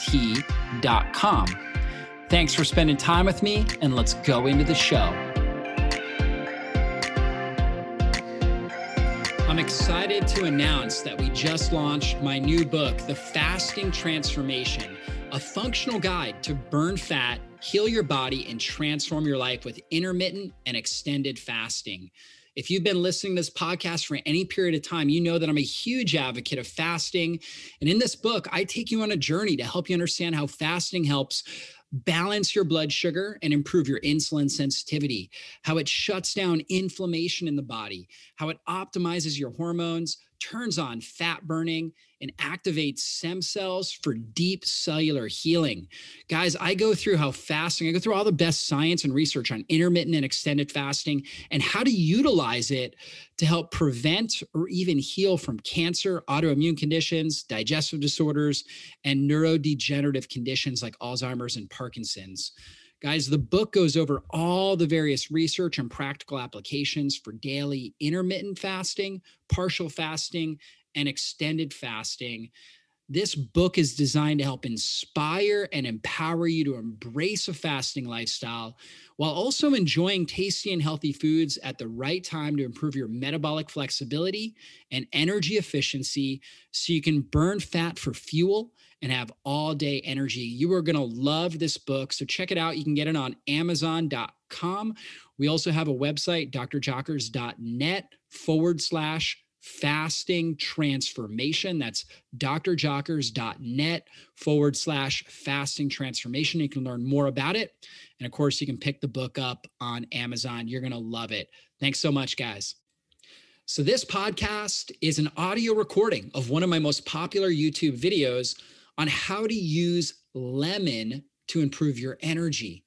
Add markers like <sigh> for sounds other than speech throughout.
T.com. Thanks for spending time with me, and let's go into the show. I'm excited to announce that we just launched my new book, The Fasting Transformation, a functional guide to burn fat, heal your body, and transform your life with intermittent and extended fasting. If you've been listening to this podcast for any period of time, you know that I'm a huge advocate of fasting. And in this book, I take you on a journey to help you understand how fasting helps balance your blood sugar and improve your insulin sensitivity, how it shuts down inflammation in the body, how it optimizes your hormones, turns on fat burning, and activates stem cells for deep cellular healing. Guys, I go through how fasting, I go through all the best science and research on intermittent and extended fasting and how to utilize it to help prevent or even heal from cancer, autoimmune conditions, digestive disorders, and neurodegenerative conditions like Alzheimer's and Parkinson's. Guys, the book goes over all the various research and practical applications for daily intermittent fasting, partial fasting, and extended fasting. This book is designed to help inspire and empower you to embrace a fasting lifestyle while also enjoying tasty and healthy foods at the right time to improve your metabolic flexibility and energy efficiency so you can burn fat for fuel and have all day energy. You are going to love this book. So check it out. You can get it on Amazon.com. We also have a website, drjockers.net forward slash fasting transformation. That's drjockers.net forward slash fasting transformation. You can learn more about it. And of course, you can pick the book up on Amazon. You're going to love it. Thanks so much, guys. So, this podcast is an audio recording of one of my most popular YouTube videos on how to use lemon to improve your energy.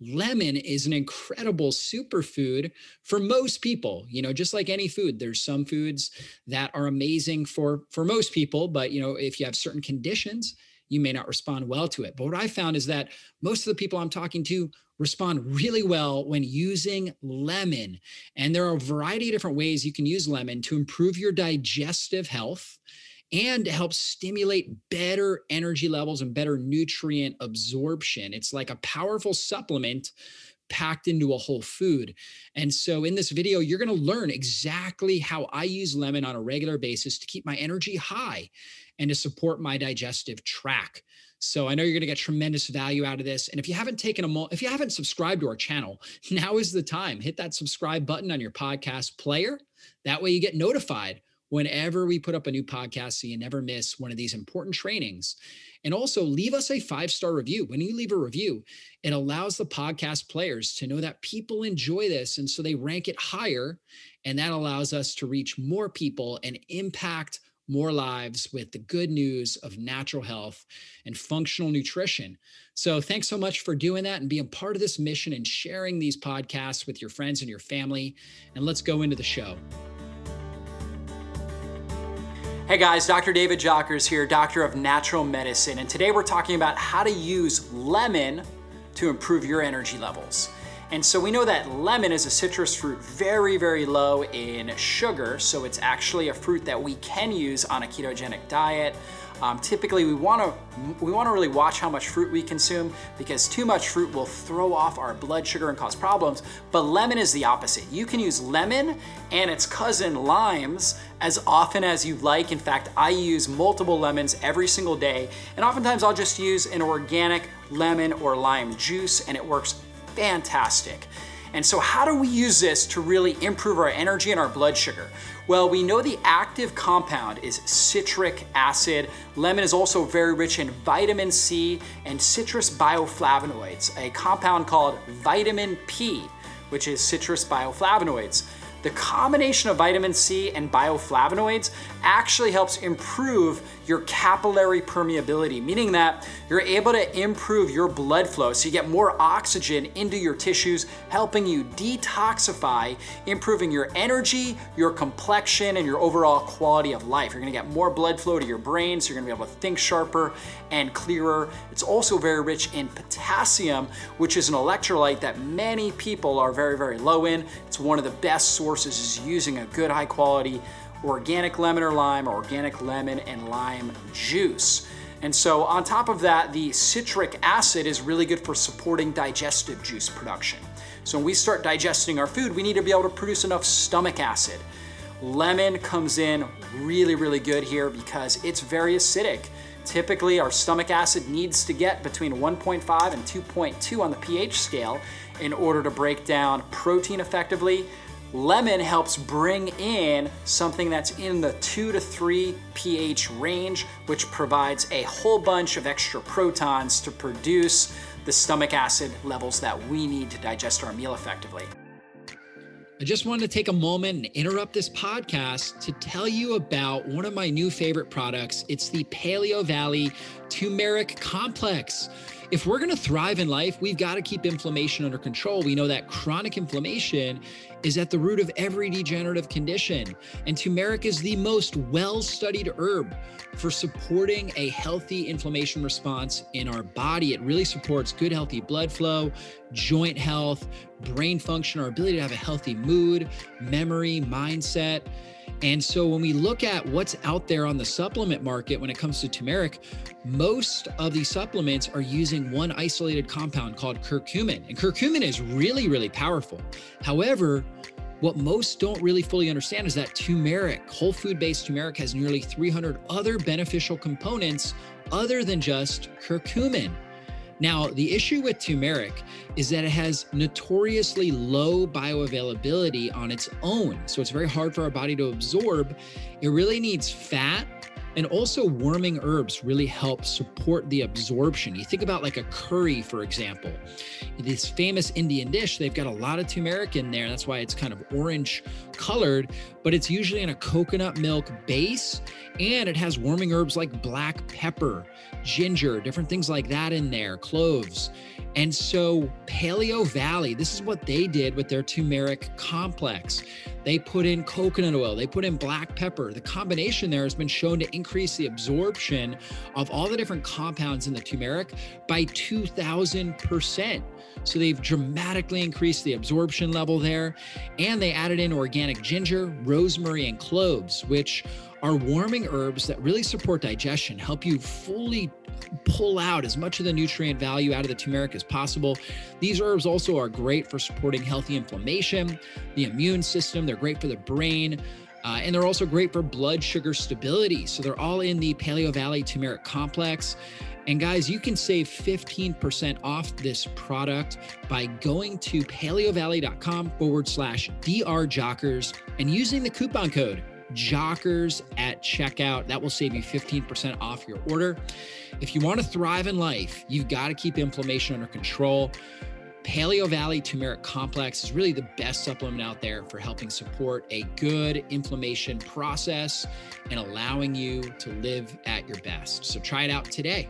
Lemon is an incredible superfood for most people. You know, just like any food, there's some foods that are amazing for for most people, but you know, if you have certain conditions, you may not respond well to it. But what I found is that most of the people I'm talking to respond really well when using lemon. And there are a variety of different ways you can use lemon to improve your digestive health and to help stimulate better energy levels and better nutrient absorption. It's like a powerful supplement packed into a whole food. And so in this video, you're going to learn exactly how I use lemon on a regular basis to keep my energy high and to support my digestive tract. So I know you're going to get tremendous value out of this. And if you haven't taken a mo- if you haven't subscribed to our channel, <laughs> now is the time. Hit that subscribe button on your podcast player. That way you get notified whenever we put up a new podcast so you never miss one of these important trainings. And also leave us a five star review. When you leave a review, it allows the podcast players to know that people enjoy this. And so they rank it higher. And that allows us to reach more people and impact more lives with the good news of natural health and functional nutrition. So, thanks so much for doing that and being part of this mission and sharing these podcasts with your friends and your family. And let's go into the show. Hey guys, Dr. David Jockers here, Doctor of Natural Medicine, and today we're talking about how to use lemon to improve your energy levels. And so we know that lemon is a citrus fruit very, very low in sugar, so it's actually a fruit that we can use on a ketogenic diet. Um, typically, we want to we want to really watch how much fruit we consume because too much fruit will throw off our blood sugar and cause problems. But lemon is the opposite. You can use lemon and its cousin limes as often as you like. In fact, I use multiple lemons every single day, and oftentimes I'll just use an organic lemon or lime juice, and it works fantastic. And so how do we use this to really improve our energy and our blood sugar? Well, we know the active compound is citric acid. Lemon is also very rich in vitamin C and citrus bioflavonoids, a compound called vitamin P, which is citrus bioflavonoids. The combination of vitamin C and bioflavonoids actually helps improve your capillary permeability, meaning that you're able to improve your blood flow so you get more oxygen into your tissues, helping you detoxify, improving your energy, your complexion, and your overall quality of life. You're gonna get more blood flow to your brain, so you're gonna be able to think sharper and clearer. It's also very rich in potassium, which is an electrolyte that many people are very, very low in. It's one of the best sources is using a good high quality organic lemon or lime or organic lemon and lime juice. And so on top of that, the citric acid is really good for supporting digestive juice production. So when we start digesting our food, we need to be able to produce enough stomach acid. Lemon comes in really, really good here because it's very acidic. Typically, our stomach acid needs to get between 1.5 and 2.2 on the pH scale in order to break down protein effectively. Lemon helps bring in something that's in the two to three pH range, which provides a whole bunch of extra protons to produce the stomach acid levels that we need to digest our meal effectively. I just wanted to take a moment and interrupt this podcast to tell you about one of my new favorite products. It's the Paleo Valley Turmeric Complex. If we're going to thrive in life, we've got to keep inflammation under control. We know that chronic inflammation is at the root of every degenerative condition. And turmeric is the most well studied herb for supporting a healthy inflammation response in our body. It really supports good, healthy blood flow, joint health, brain function, our ability to have a healthy mood, memory, mindset. And so when we look at what's out there on the supplement market when it comes to turmeric, most of these supplements are using one isolated compound called curcumin. And curcumin is really, really powerful. However, what most don't really fully understand is that turmeric, whole food based turmeric, has nearly 300 other beneficial components other than just curcumin. Now, the issue with turmeric is that it has notoriously low bioavailability on its own. So it's very hard for our body to absorb. It really needs fat and also warming herbs really help support the absorption. You think about like a curry, for example. This famous Indian dish, they've got a lot of turmeric in there. That's why it's kind of orange colored, but it's usually in a coconut milk base and it has warming herbs like black pepper, ginger, different things like that in there, cloves. And so Paleo Valley, this is what they did with their turmeric complex. They put in coconut oil, they put in black pepper. The combination there has been shown to increase the absorption of all the different compounds in the turmeric by 2000%. So they've dramatically increased the absorption level there. And they added in organic ginger, rosemary, and cloves, which are warming herbs that really support digestion, help you fully pull out as much of the nutrient value out of the turmeric as possible. These herbs also are great for supporting healthy inflammation, the immune system, they're great for the brain. Uh, and they're also great for blood sugar stability. So they're all in the Paleo Valley Turmeric Complex. And guys, you can save 15% off this product by going to paleovalley.com forward slash drjockers and using the coupon code Jockers at checkout. That will save you 15% off your order. If you want to thrive in life, you've got to keep inflammation under control. Paleo Valley Turmeric Complex is really the best supplement out there for helping support a good inflammation process and allowing you to live at your best. So try it out today.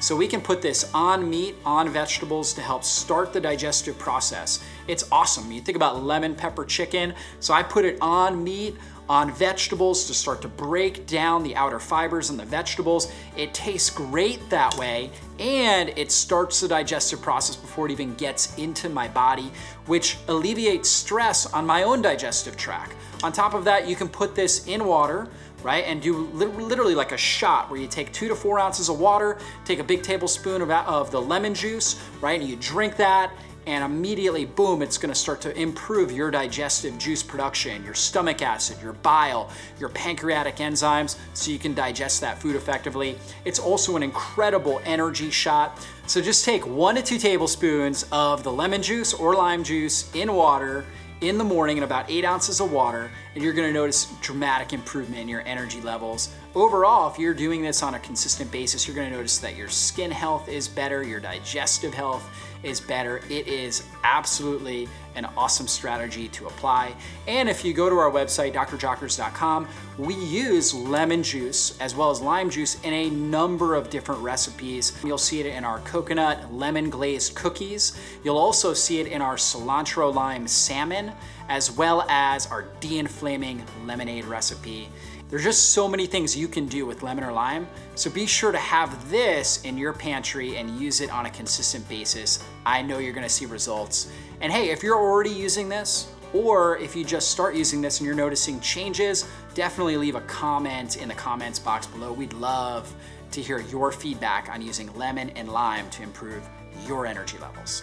So we can put this on meat, on vegetables to help start the digestive process. It's awesome. You think about lemon pepper chicken. So I put it on meat, on vegetables to start to break down the outer fibers in the vegetables. It tastes great that way and it starts the digestive process before it even gets into my body, which alleviates stress on my own digestive tract. On top of that, you can put this in water, right? And do literally like a shot where you take two to four ounces of water, take a big tablespoon of, of the lemon juice, right? And you drink that and immediately, boom, it's gonna start to improve your digestive juice production, your stomach acid, your bile, your pancreatic enzymes, so you can digest that food effectively. It's also an incredible energy shot. So just take one to two tablespoons of the lemon juice or lime juice in water in the morning in about eight ounces of water, and you're gonna notice dramatic improvement in your energy levels. Overall, if you're doing this on a consistent basis, you're gonna notice that your skin health is better, your digestive health is better. It is absolutely an awesome strategy to apply. And if you go to our website, drjockers.com, we use lemon juice as well as lime juice in a number of different recipes. You'll see it in our coconut lemon glazed cookies. You'll also see it in our cilantro lime salmon, as well as our de-inflaming lemonade recipe. There's just so many things you can do with lemon or lime, so be sure to have this in your pantry and use it on a consistent basis. I know you're gonna see results. And hey, if you're already using this, or if you just start using this and you're noticing changes, definitely leave a comment in the comments box below. We'd love to hear your feedback on using lemon and lime to improve your energy levels.